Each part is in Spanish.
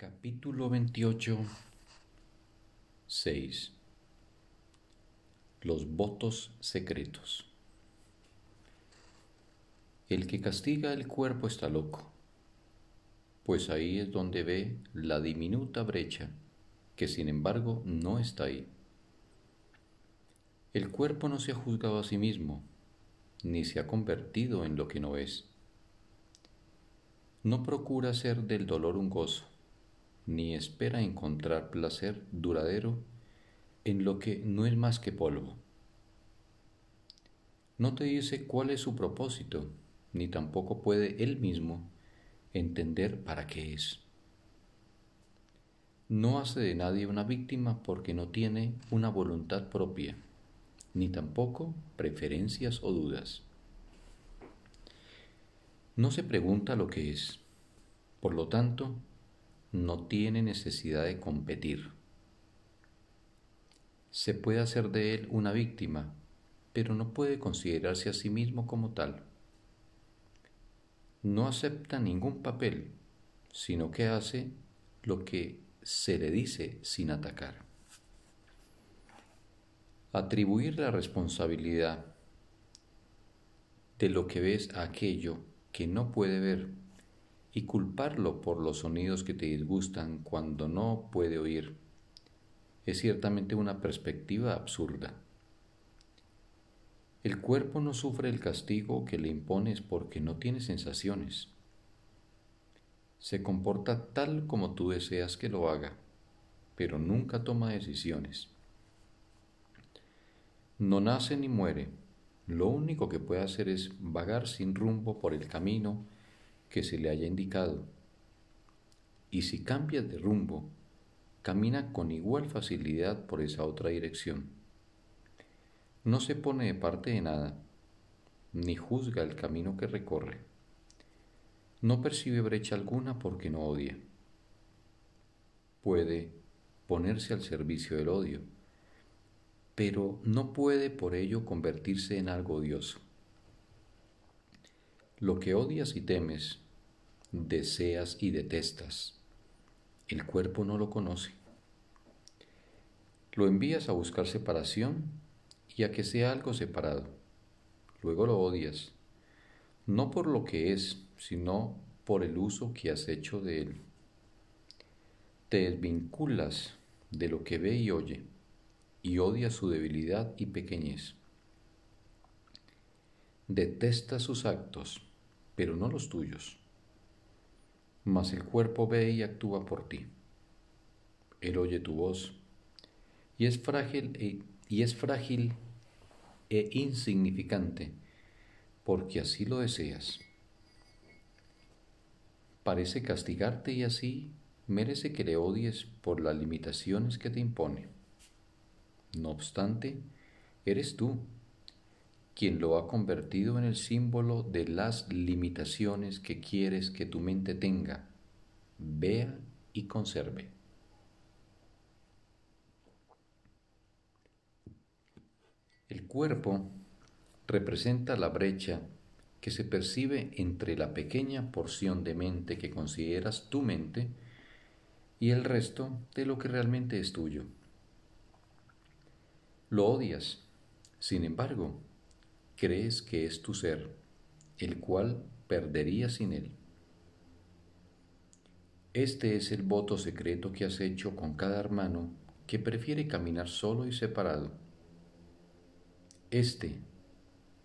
Capítulo 28 6 Los votos secretos El que castiga el cuerpo está loco, pues ahí es donde ve la diminuta brecha que sin embargo no está ahí. El cuerpo no se ha juzgado a sí mismo, ni se ha convertido en lo que no es. No procura ser del dolor un gozo ni espera encontrar placer duradero en lo que no es más que polvo. No te dice cuál es su propósito, ni tampoco puede él mismo entender para qué es. No hace de nadie una víctima porque no tiene una voluntad propia, ni tampoco preferencias o dudas. No se pregunta lo que es, por lo tanto, no tiene necesidad de competir. Se puede hacer de él una víctima, pero no puede considerarse a sí mismo como tal. No acepta ningún papel, sino que hace lo que se le dice sin atacar. Atribuir la responsabilidad de lo que ves a aquello que no puede ver y culparlo por los sonidos que te disgustan cuando no puede oír es ciertamente una perspectiva absurda. El cuerpo no sufre el castigo que le impones porque no tiene sensaciones. Se comporta tal como tú deseas que lo haga, pero nunca toma decisiones. No nace ni muere. Lo único que puede hacer es vagar sin rumbo por el camino que se le haya indicado. Y si cambia de rumbo, camina con igual facilidad por esa otra dirección. No se pone de parte de nada, ni juzga el camino que recorre. No percibe brecha alguna porque no odia. Puede ponerse al servicio del odio, pero no puede por ello convertirse en algo odioso. Lo que odias y temes, deseas y detestas, el cuerpo no lo conoce. Lo envías a buscar separación y a que sea algo separado. Luego lo odias, no por lo que es, sino por el uso que has hecho de él. Te desvinculas de lo que ve y oye, y odias su debilidad y pequeñez. Detestas sus actos, pero no los tuyos. Mas el cuerpo ve y actúa por ti. Él oye tu voz y es frágil e, y es frágil e insignificante porque así lo deseas. Parece castigarte y así merece que le odies por las limitaciones que te impone. No obstante, eres tú quien lo ha convertido en el símbolo de las limitaciones que quieres que tu mente tenga, vea y conserve. El cuerpo representa la brecha que se percibe entre la pequeña porción de mente que consideras tu mente y el resto de lo que realmente es tuyo. Lo odias, sin embargo, crees que es tu ser, el cual perdería sin él. Este es el voto secreto que has hecho con cada hermano que prefiere caminar solo y separado. Este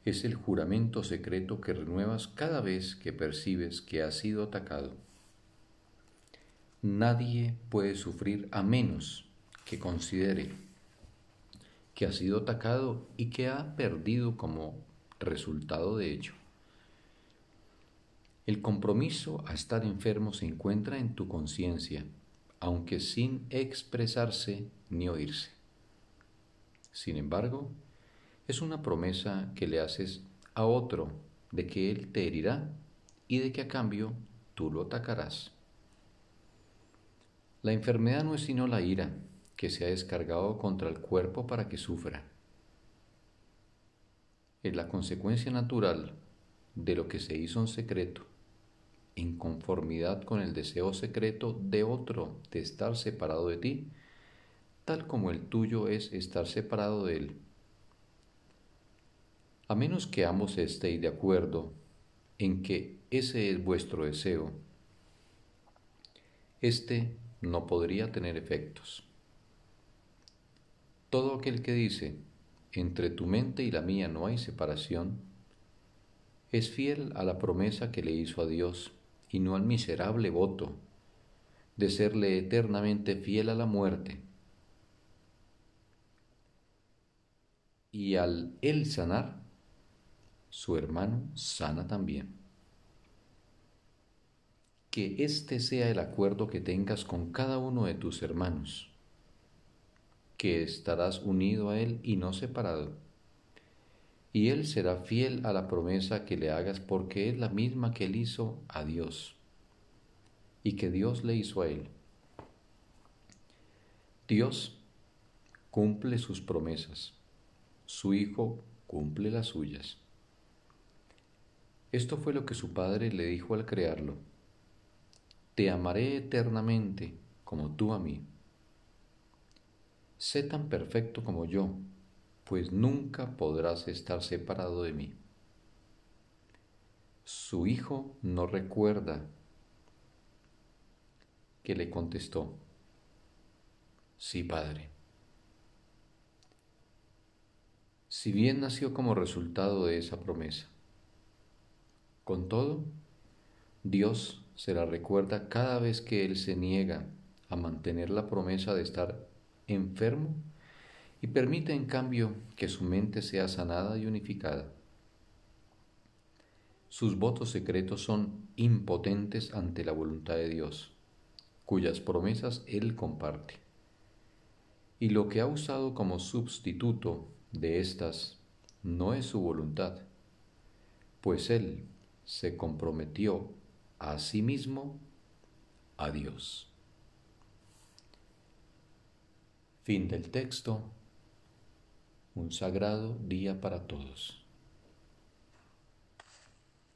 es el juramento secreto que renuevas cada vez que percibes que has sido atacado. Nadie puede sufrir a menos que considere que ha sido atacado y que ha perdido como resultado de ello. El compromiso a estar enfermo se encuentra en tu conciencia, aunque sin expresarse ni oírse. Sin embargo, es una promesa que le haces a otro de que él te herirá y de que a cambio tú lo atacarás. La enfermedad no es sino la ira que se ha descargado contra el cuerpo para que sufra es la consecuencia natural de lo que se hizo en secreto en conformidad con el deseo secreto de otro de estar separado de ti, tal como el tuyo es estar separado de él. A menos que ambos estéis de acuerdo en que ese es vuestro deseo, este no podría tener efectos. Todo aquel que dice, entre tu mente y la mía no hay separación, es fiel a la promesa que le hizo a Dios y no al miserable voto de serle eternamente fiel a la muerte. Y al él sanar, su hermano sana también. Que este sea el acuerdo que tengas con cada uno de tus hermanos, que estarás unido a él y no separado y él será fiel a la promesa que le hagas porque es la misma que él hizo a Dios y que Dios le hizo a él. Dios cumple sus promesas, su Hijo cumple las suyas. Esto fue lo que su Padre le dijo al crearlo. Te amaré eternamente como tú a mí. Sé tan perfecto como yo, pues nunca podrás estar separado de mí. Su hijo no recuerda que le contestó, sí, Padre. Si bien nació como resultado de esa promesa, con todo, Dios se la recuerda cada vez que Él se niega a mantener la promesa de estar enfermo y permite en cambio que su mente sea sanada y unificada. Sus votos secretos son impotentes ante la voluntad de Dios, cuyas promesas Él comparte. Y lo que ha usado como sustituto de estas no es su voluntad, pues Él se comprometió a sí mismo a Dios. Fin del texto un sagrado día para todos.